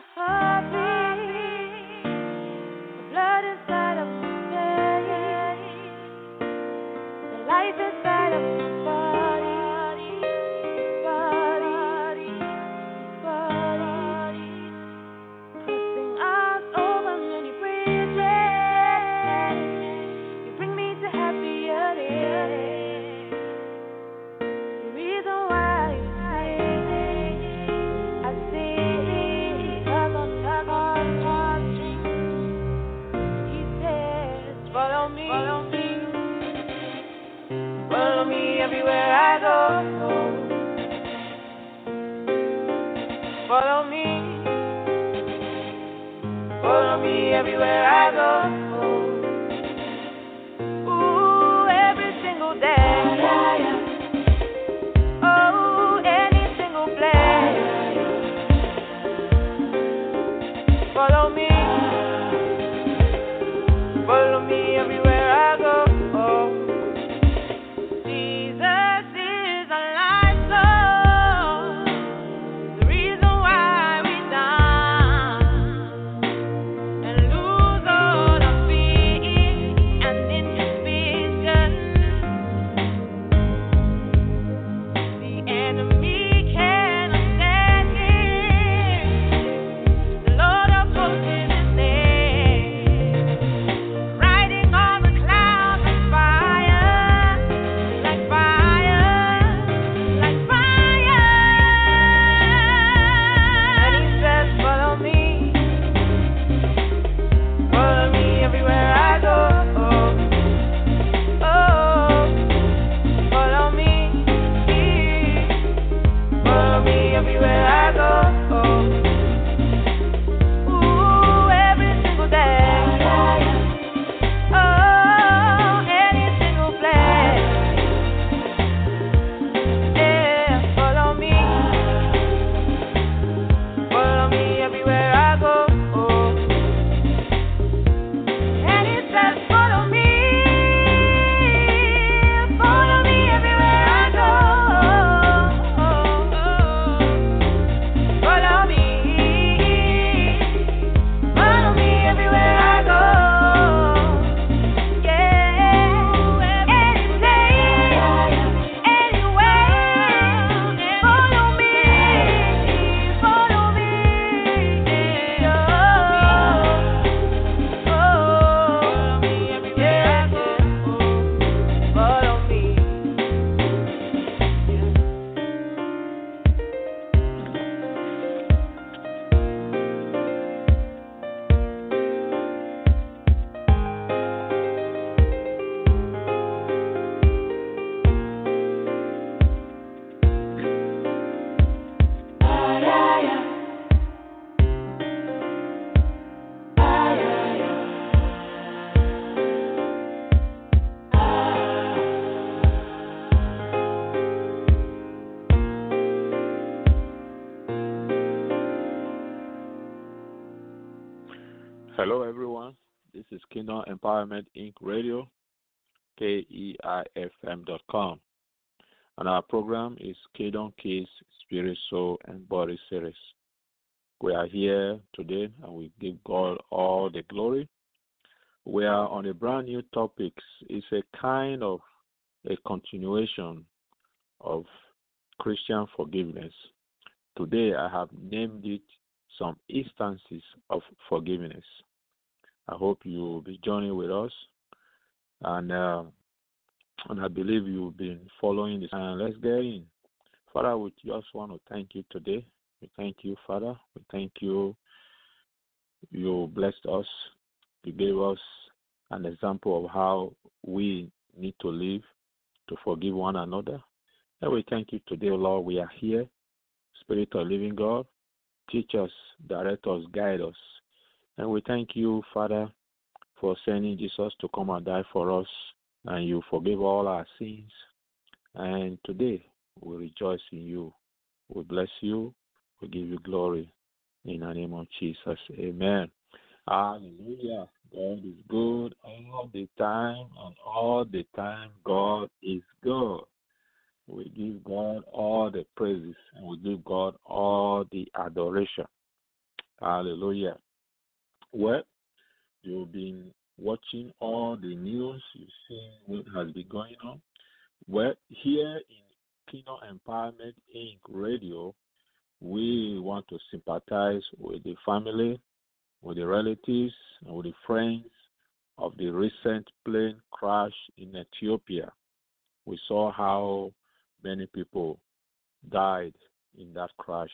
the everywhere I go. Oh. Hello, everyone. This is Kingdom Empowerment Inc. Radio, KEIFM.com. And our program is Kingdom Keys Spirit, Soul, and Body Series. We are here today and we give God all the glory. We are on a brand new topic. It's a kind of a continuation of Christian forgiveness. Today I have named it some instances of forgiveness. I hope you will be joining with us, and uh, and I believe you've been following this. And let's get in. Father, we just want to thank you today. We thank you, Father. We thank you. You blessed us. You gave us an example of how we need to live to forgive one another. And we thank you today, Lord. We are here. Spirit of living God, teach us, direct us, guide us. And we thank you, Father, for sending Jesus to come and die for us, and you forgive all our sins. And today we rejoice in you. We bless you. We give you glory. In the name of Jesus. Amen. Hallelujah. God is good all the time, and all the time, God is good. We give God all the praises and we give God all the adoration. Hallelujah. Well, you've been watching all the news, you've seen what has been going on. Well, here in Kingdom Empowerment Inc. Radio, we want to sympathize with the family, with the relatives, and with the friends of the recent plane crash in Ethiopia. We saw how many people died in that crash.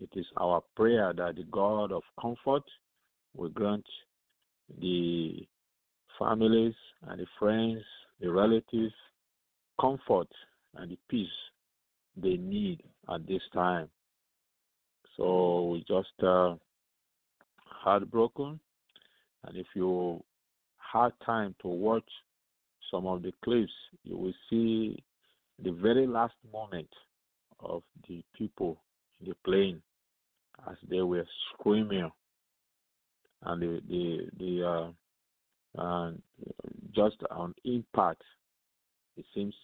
It is our prayer that the God of comfort will grant the families and the friends, the relatives, comfort and the peace they need at this time. So we just uh, heartbroken, and if you had time to watch some of the clips, you will see the very last moment of the people in the plane as they were screaming, and the the the uh, uh, just on impact, it seems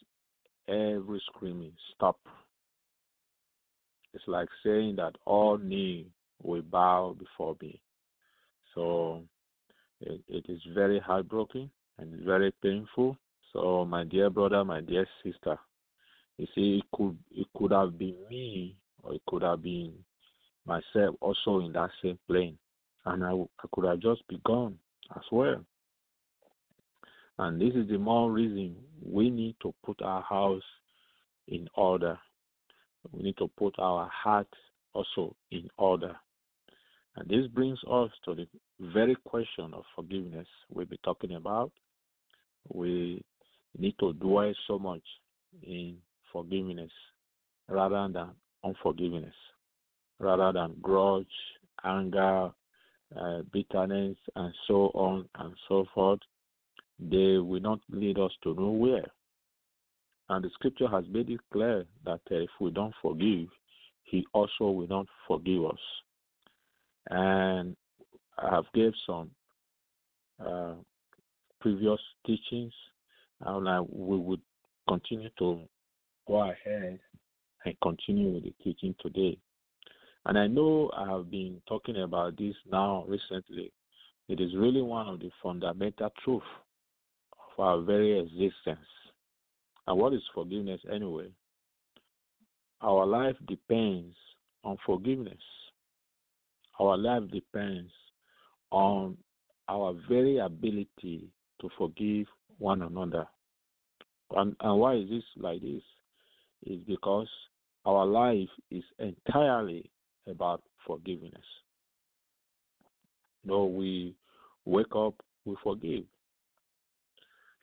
every screaming stop. It's like saying that all knee will bow before me. So it, it is very heartbroken and very painful. So my dear brother, my dear sister, you see, it could it could have been me or it could have been myself also in that same plane, and I, I could have just begun as well. And this is the more reason we need to put our house in order. We need to put our heart also in order. And this brings us to the very question of forgiveness we'll be talking about. We need to dwell so much in forgiveness rather than unforgiveness, rather than grudge, anger, uh, bitterness, and so on and so forth. They will not lead us to nowhere. And the scripture has made it clear that uh, if we don't forgive, He also will not forgive us. And I have gave some uh, previous teachings, and I, we would continue to go ahead and continue with the teaching today. And I know I have been talking about this now recently. It is really one of the fundamental truths of our very existence. And what is forgiveness anyway? Our life depends on forgiveness. Our life depends on our very ability to forgive one another. And, and why is this like this? Is because our life is entirely about forgiveness. Know, we wake up, we forgive.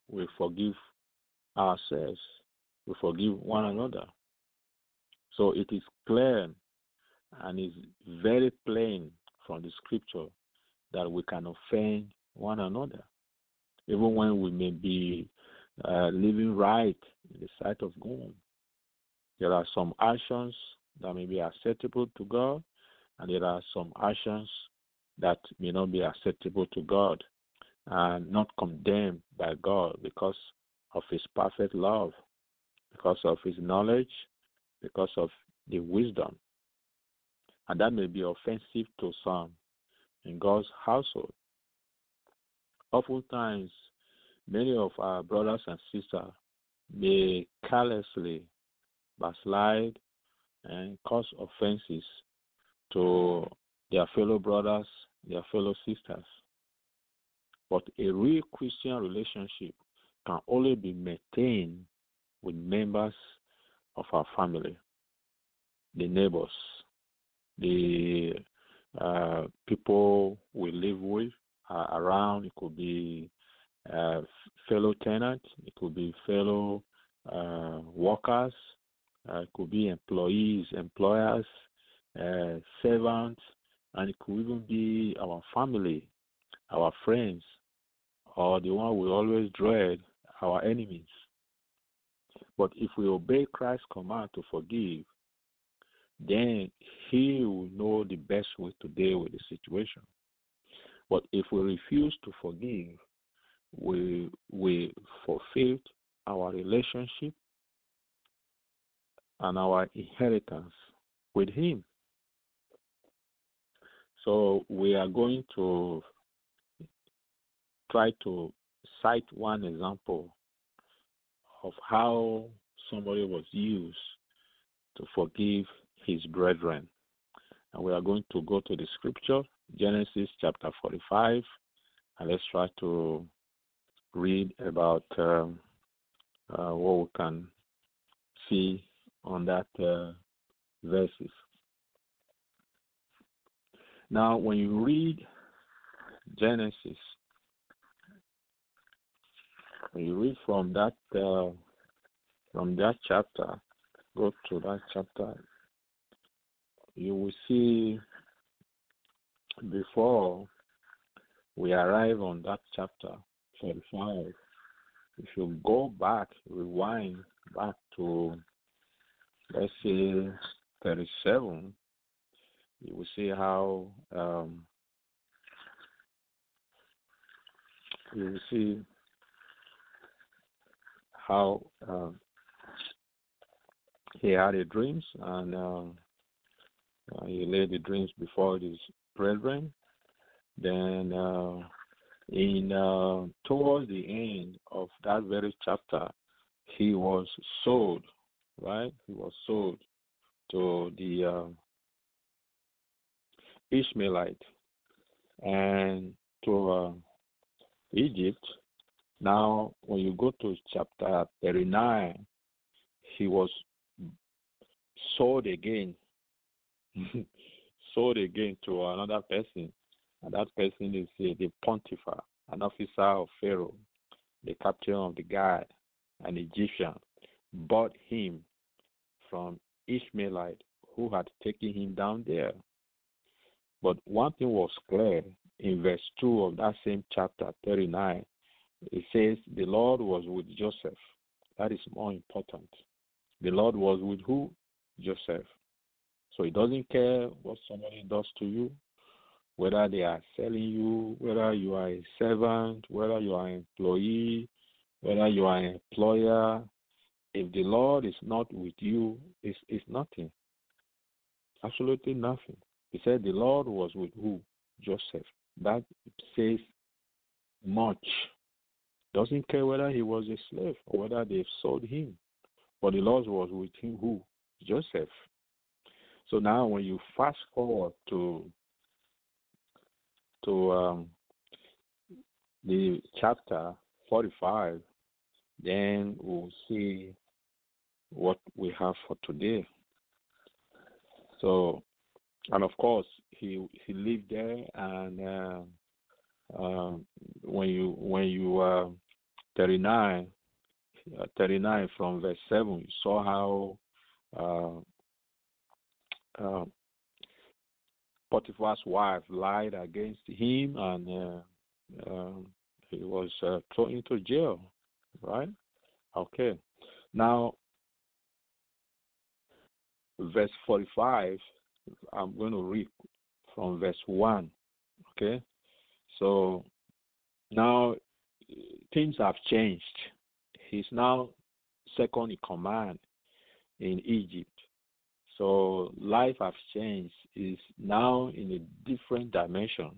We forgive ourselves. We forgive one another. So it is clear and is very plain from the scripture that we can offend one another, even when we may be uh, living right in the sight of God. There are some actions that may be acceptable to God, and there are some actions that may not be acceptable to God and not condemned by God because of His perfect love, because of His knowledge, because of the wisdom. And that may be offensive to some in God's household. Oftentimes, many of our brothers and sisters may carelessly backslide and cause offenses to their fellow brothers, their fellow sisters. But a real Christian relationship can only be maintained with members of our family, the neighbors, the uh, people we live with uh, around. It could be uh, fellow tenants, it could be fellow uh, workers, it could be employees, employers, uh, servants, and it could even be our family, our friends, or the one we always dread, our enemies. But if we obey Christ's command to forgive, then He will know the best way to deal with the situation. But if we refuse to forgive, we we forfeit our relationship and our inheritance with Him. So we are going to try to cite one example of how somebody was used to forgive his brethren. And we are going to go to the scripture, Genesis chapter 45, and let's try to read about um, uh, what we can see on that uh, verses. Now, when you read Genesis, when you read from that uh, from that chapter, go to that chapter, you will see before we arrive on that chapter 45, if you go back, rewind back to, let's say, 37, you will see how um, you will see how uh, he had a dreams and uh, uh, he laid the dreams before his brethren. Then uh, in uh, towards the end of that very chapter, he was sold, right? He was sold to the uh, Ishmaelite and to uh, Egypt. Now, when you go to chapter 39, he was sold again, sold again to another person. And that person is uh, the Potiphar, an officer of Pharaoh, the captain of the guard, an Egyptian, bought him from Ishmaelite who had taken him down there. But one thing was clear in verse 2 of that same chapter 39. It says, The Lord was with Joseph. That is more important. The Lord was with who? Joseph. So he doesn't care what somebody does to you, whether they are selling you, whether you are a servant, whether you are an employee, whether you are an employer. If the Lord is not with you, it's, it's nothing. Absolutely nothing. He said the Lord was with who? Joseph. That says much. Doesn't care whether he was a slave or whether they sold him. But the Lord was with him who? Joseph. So now when you fast forward to to um, the chapter 45, then we'll see what we have for today. So, and of course, he he lived there, and uh, uh, when you when you uh, 39, uh, 39 from verse 7, you saw how uh, uh, Potiphar's wife lied against him, and uh, um, he was uh, thrown into jail, right? Okay. Now, verse 45, I'm going to read from verse 1. Okay? So now things have changed. He's now second in command in Egypt. So life has changed. Is now in a different dimension.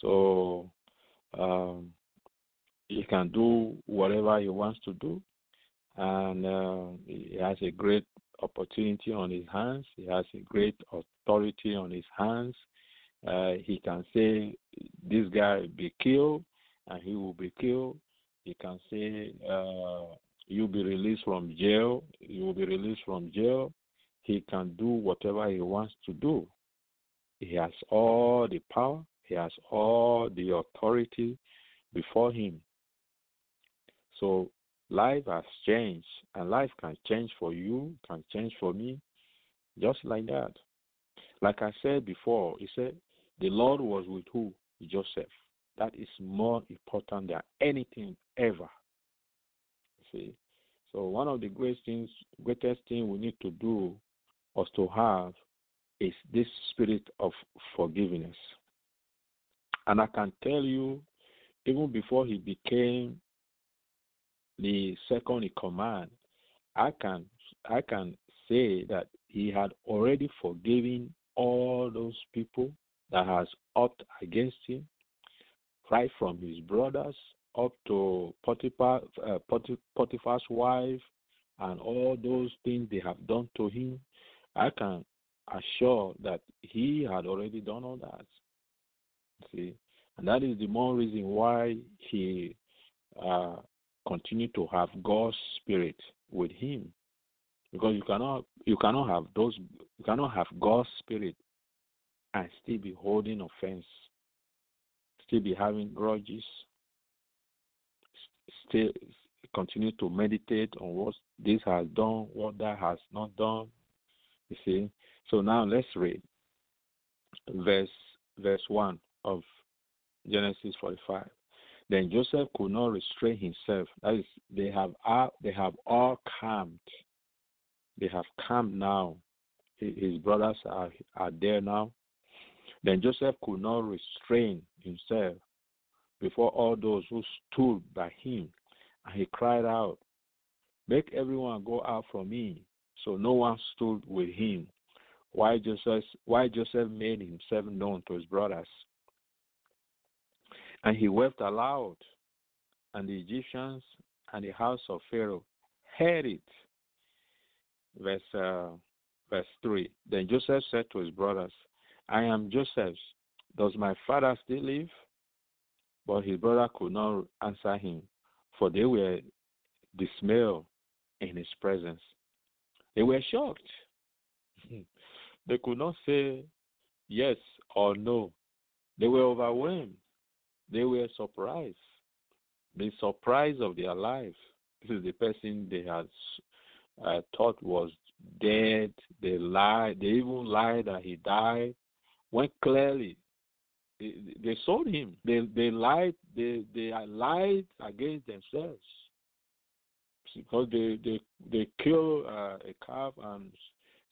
So um, he can do whatever he wants to do, and uh, he has a great opportunity on his hands. He has a great authority on his hands. Uh, he can say, "This guy be killed," and he will be killed. He can say, uh, "You'll be released from jail." You will be released from jail. He can do whatever he wants to do. He has all the power. He has all the authority before him. So life has changed, and life can change for you, can change for me, just like that. Like I said before, he said the Lord was with who? Joseph. That is more important than anything ever. See? So one of the greatest things, greatest thing we need to do or to have is this spirit of forgiveness. And I can tell you, even before he became the second command, I can I can say that he had already forgiven all those people that has ought against him, right from his brothers up to Potiphar, uh, Potiphar's wife, and all those things they have done to him, I can assure that he had already done all that. See, and that is the more reason why he uh, continued to have God's spirit with him, because you cannot you cannot have those you cannot have God's spirit and still be holding offense, still be having grudges, still continue to meditate on what this has done, what that has not done. You see. So now let's read verse verse one of Genesis forty five. Then Joseph could not restrain himself. That is, they have all, they have all calmed. They have calmed now. His brothers are are there now. Then Joseph could not restrain himself before all those who stood by him, and he cried out, Make everyone go out from me. So no one stood with him. Why Joseph, why Joseph made himself known to his brothers. And he wept aloud, and the Egyptians and the house of Pharaoh heard it. Verse uh, verse three. Then Joseph said to his brothers, I am Joseph. Does my father still live? But his brother could not answer him, for they were dismayed in his presence. They were shocked. they could not say yes or no. They were overwhelmed. They were surprised. The surprise of their life. This is the person they had uh, thought was dead. They lied. They even lied that he died. When clearly they, they sold him. They they lied. They they lied against themselves because they they they kill uh, a calf and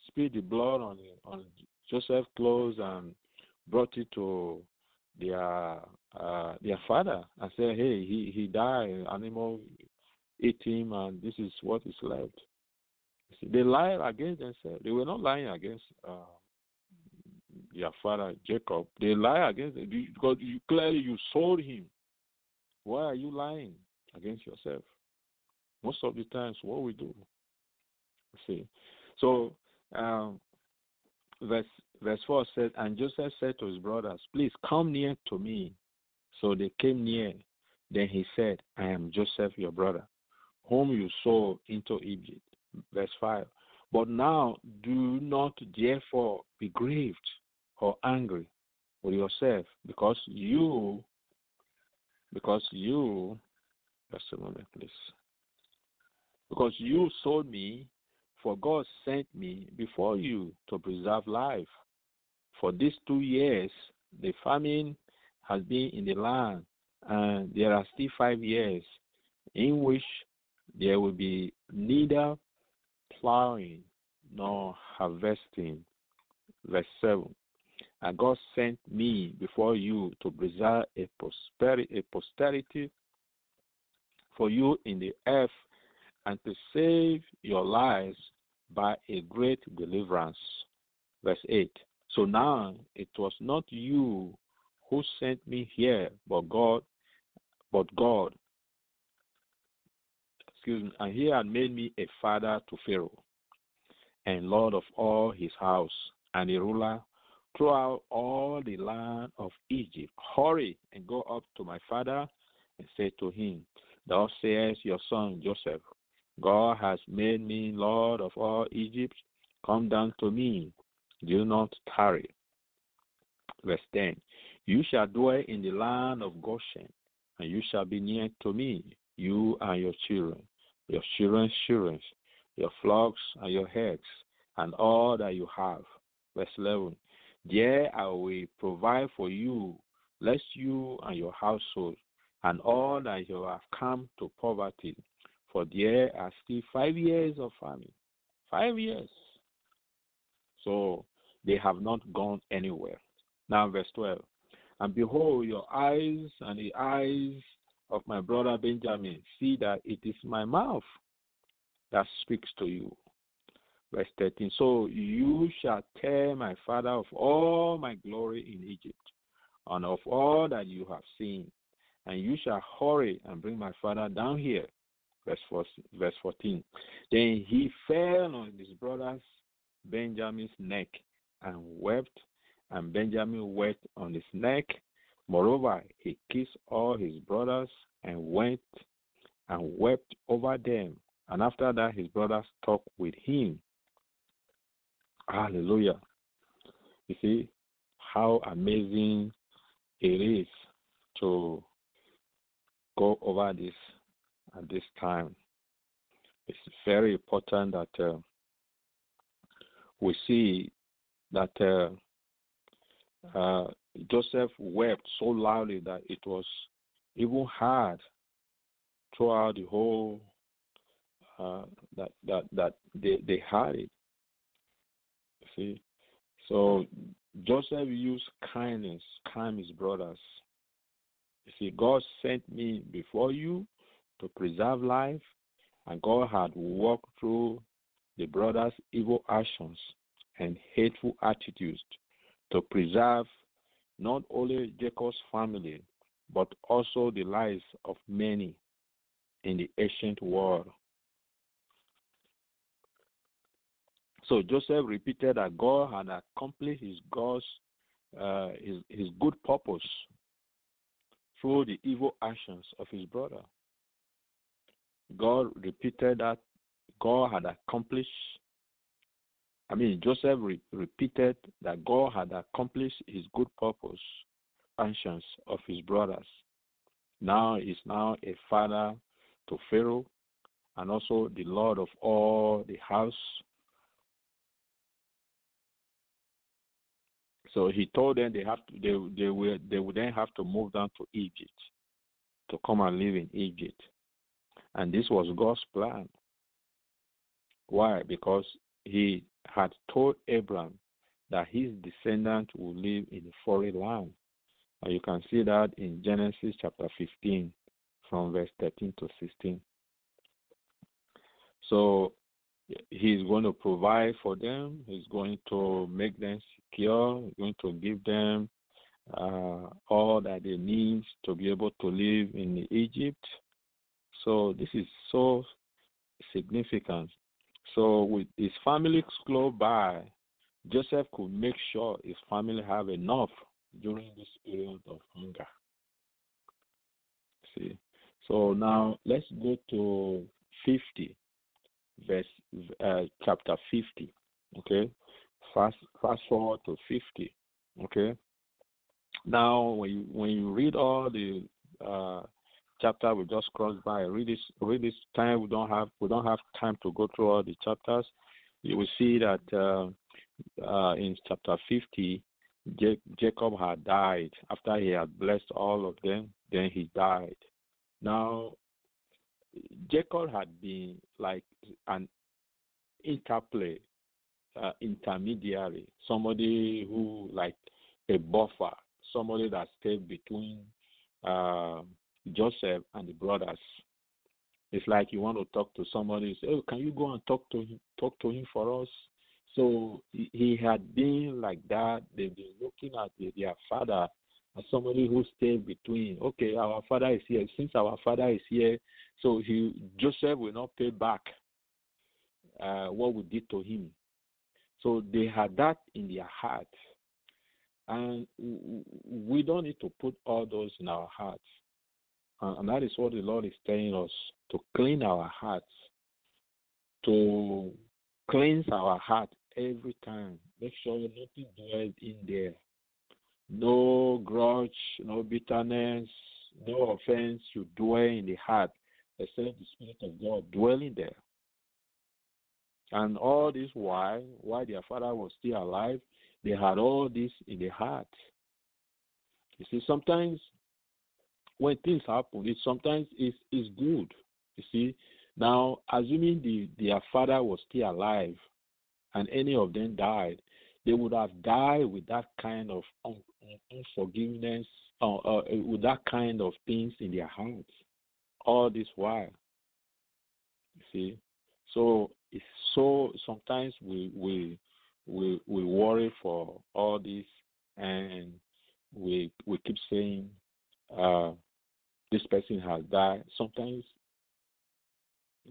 spilled the blood on on Joseph's clothes and brought it to their uh, their father and said, "Hey, he he died. Animal ate him, and this is what is left." See, they lied against themselves. They were not lying against uh, their father Jacob. They lie against him because you, clearly you sold him. Why are you lying against yourself? Most of the times, what we do. See, so um, verse verse four says, and Joseph said to his brothers, "Please come near to me." So they came near. Then he said, "I am Joseph, your brother, whom you sold into Egypt." Verse five. But now do not therefore be grieved or angry with yourself because you because you just a moment please because you sold me for God sent me before you to preserve life for these two years the famine has been in the land and there are still five years in which there will be neither plowing nor harvesting verse 7 and God sent me before you to preserve a prosperity, a posterity for you in the earth, and to save your lives by a great deliverance. Verse 8. So now it was not you who sent me here, but God, but God. Excuse me, and he had made me a father to Pharaoh, and Lord of all his house, and a ruler throughout all the land of Egypt. Hurry and go up to my father and say to him, Thus says your son Joseph, God has made me Lord of all Egypt. Come down to me. Do not tarry. Verse 10 You shall dwell in the land of Goshen, and you shall be near to me, you and your children, your children's children, your flocks and your herds, and all that you have. Verse 11 there I will provide for you, lest you and your household and all that you have come to poverty. For there are still five years of famine. Five years. So they have not gone anywhere. Now, verse 12. And behold, your eyes and the eyes of my brother Benjamin see that it is my mouth that speaks to you. Verse 13. So you shall tell my father of all my glory in Egypt, and of all that you have seen, and you shall hurry and bring my father down here. Verse 14. Then he fell on his brother's Benjamin's neck and wept, and Benjamin wept on his neck. Moreover, he kissed all his brothers and went and wept over them. And after that, his brothers talked with him. Hallelujah. You see how amazing it is to go over this at this time. It's very important that uh, we see that uh, uh, Joseph wept so loudly that it was even heard throughout the whole uh, that that that they they had it. See, so Joseph used kindness, kind his brothers. You see, God sent me before you to preserve life, and God had walked through the brothers' evil actions and hateful attitudes to preserve not only Jacob's family, but also the lives of many in the ancient world. So Joseph repeated that God had accomplished his God's uh, his, his good purpose through the evil actions of his brother. God repeated that God had accomplished. I mean, Joseph re- repeated that God had accomplished his good purpose, actions of his brothers. Now he's now a father to Pharaoh and also the Lord of all the house. So he told them they have to they they will they would then have to move down to Egypt to come and live in Egypt. And this was God's plan. Why? Because he had told Abraham that his descendants will live in a foreign land. And you can see that in Genesis chapter 15, from verse 13 to 16. So he's going to provide for them, he's going to make them secure, he's going to give them uh, all that they need to be able to live in Egypt. So this is so significant. So with his family close by, Joseph could make sure his family have enough during this period of hunger. See, so now let's go to 50, verse uh, chapter 50. Okay, fast fast forward to 50. Okay. Now, when you when you read all the uh, chapter we just crossed by, read this read this time we don't have we don't have time to go through all the chapters. You will see that uh, uh, in chapter 50, Jacob had died after he had blessed all of them. Then he died. Now, Jacob had been like an interplay, uh, intermediary, somebody who like a buffer, somebody that stayed between uh, Joseph and the brothers. It's like you want to talk to somebody, say, "Oh, can you go and talk to him? Talk to him for us." So he had been like that. They've been looking at their father as somebody who stayed between. Okay, our father is here. Since our father is here, so he Joseph will not pay back uh, what we did to him. So they had that in their heart, and we don't need to put all those in our hearts. And that is what the Lord is telling us to clean our hearts, to cleanse our heart every time. Make sure nothing dwells in there. No grudge, no bitterness, no offense should dwell in the heart, except the Spirit of God dwelling there. And all this why, while their father was still alive, they had all this in their heart. You see, sometimes when things happen, it sometimes is is good. You see, now assuming the their father was still alive, and any of them died, they would have died with that kind of unforgiveness, uh, uh, with that kind of things in their hearts, all this while. You see, so it's so sometimes we we we we worry for all this and we we keep saying uh, this person has died. Sometimes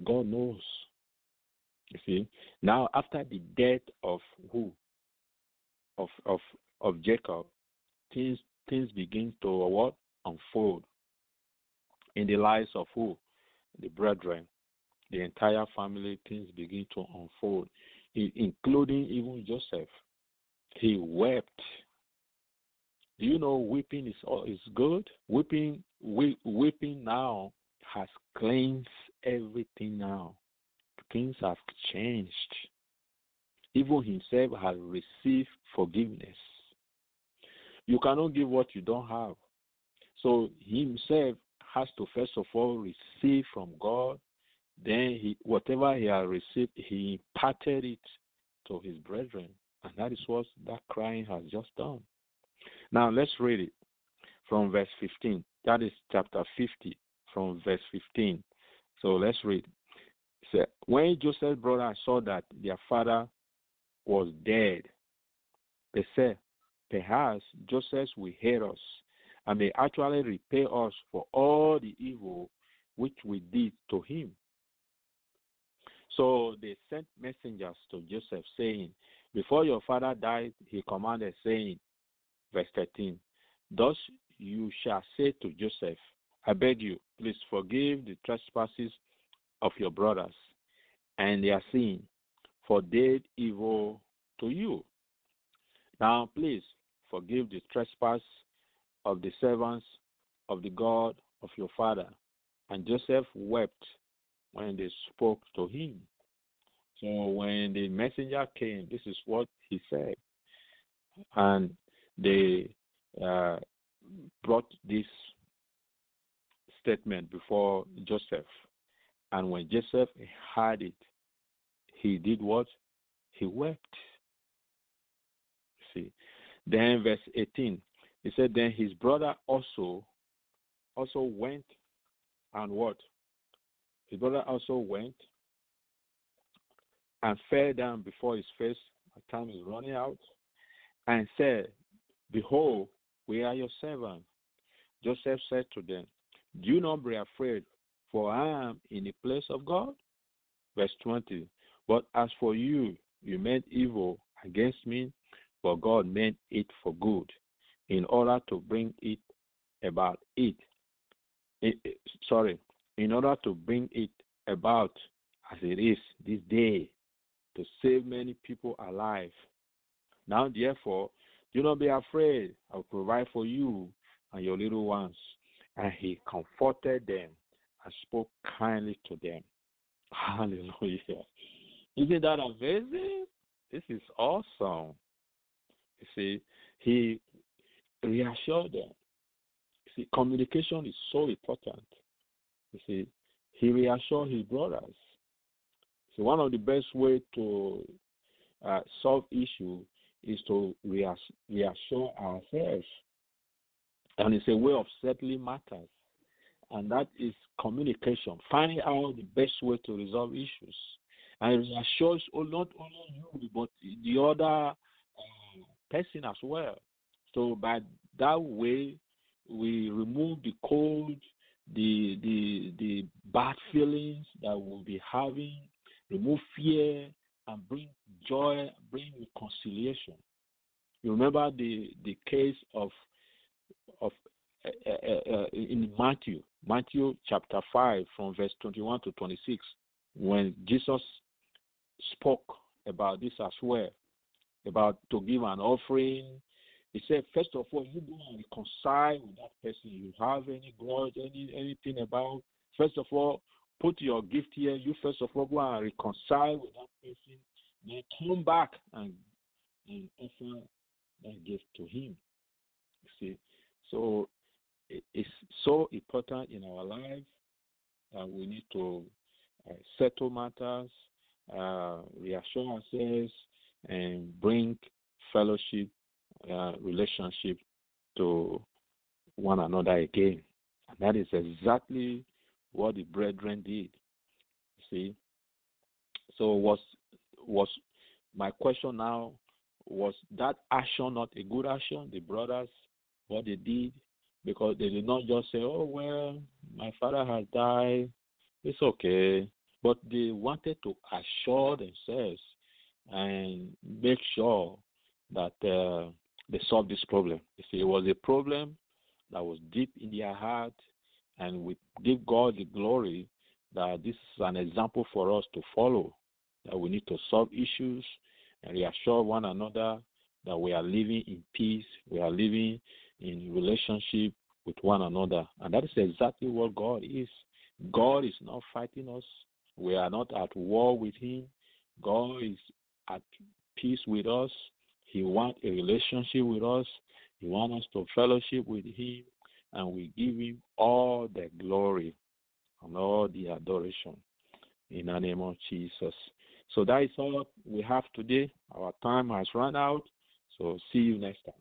God knows. You see, now after the death of who? Of of of Jacob, things things begin to what unfold in the lives of who? The brethren, the entire family. Things begin to unfold, including even Joseph. He wept. You know weeping is is good? Weeping, we, weeping now has cleansed everything now. Things have changed. Even himself has received forgiveness. You cannot give what you don't have. So himself has to first of all receive from God. Then he whatever he has received, he imparted it to his brethren. And that is what that crying has just done. Now let's read it from verse 15. That is chapter 50 from verse 15. So let's read. So when Joseph's brother saw that their father was dead, they said, Perhaps Joseph will hate us and may actually repay us for all the evil which we did to him. So they sent messengers to Joseph, saying, Before your father died, he commanded, saying, verse 13, Thus you shall say to Joseph, I beg you, please forgive the trespasses of your brothers and their sin, for they did evil to you. Now, please forgive the trespass of the servants of the God of your father. And Joseph wept when they spoke to him. So when the messenger came, this is what he said. And they uh, brought this statement before Joseph. And when Joseph heard it, he did what? He wept. See. Then verse 18, he said, Then his brother also also went and what? His brother also went and fell down before his face. time is running out. And said, Behold, we are your servants. Joseph said to them, Do you not be afraid, for I am in the place of God? Verse 20. But as for you, you meant evil against me, but God meant it for good, in order to bring it about it. it sorry, in order to bring it about as it is this day, to save many people alive. Now, therefore, do not be afraid. I will provide for you and your little ones. And he comforted them and spoke kindly to them. Hallelujah. Isn't that amazing? This is awesome. You see, he reassured them. You see, communication is so important. You see, he reassured his brothers. So one of the best way to uh, solve issue is to reassure ourselves. And it's a way of settling matters. And that is communication, finding out the best way to resolve issues. And reassures not only you, but the other uh, person as well. So by that way, we remove the cold, the the the bad feelings that we'll be having, remove fear, and bring joy, bring reconciliation. You remember the the case of of uh, uh, uh, in Matthew, Matthew chapter five, from verse twenty-one to twenty-six, when Jesus spoke about this as well, about to give an offering. He said, first of all, you go and reconcile with that person you have any grudge, any anything about. First of all, put your gift here. You first of all go and reconcile with that person then come back and, and offer that gift to Him. You see, so it's so important in our life that we need to uh, settle matters, uh, reassure ourselves, and bring fellowship, uh, relationship to one another again. And that is exactly what the brethren did. See, So was was my question now was that action not a good action? The brothers, what they did, because they did not just say, "Oh well, my father has died, it's okay," but they wanted to assure themselves and make sure that uh, they solve this problem. You see, it was a problem that was deep in their heart, and we give God the glory that this is an example for us to follow. That we need to solve issues and reassure one another that we are living in peace, we are living in relationship with one another. And that is exactly what God is. God is not fighting us. We are not at war with Him. God is at peace with us. He wants a relationship with us. He wants us to fellowship with Him. And we give Him all the glory and all the adoration in the name of Jesus. So that is all we have today. Our time has run out. So see you next time.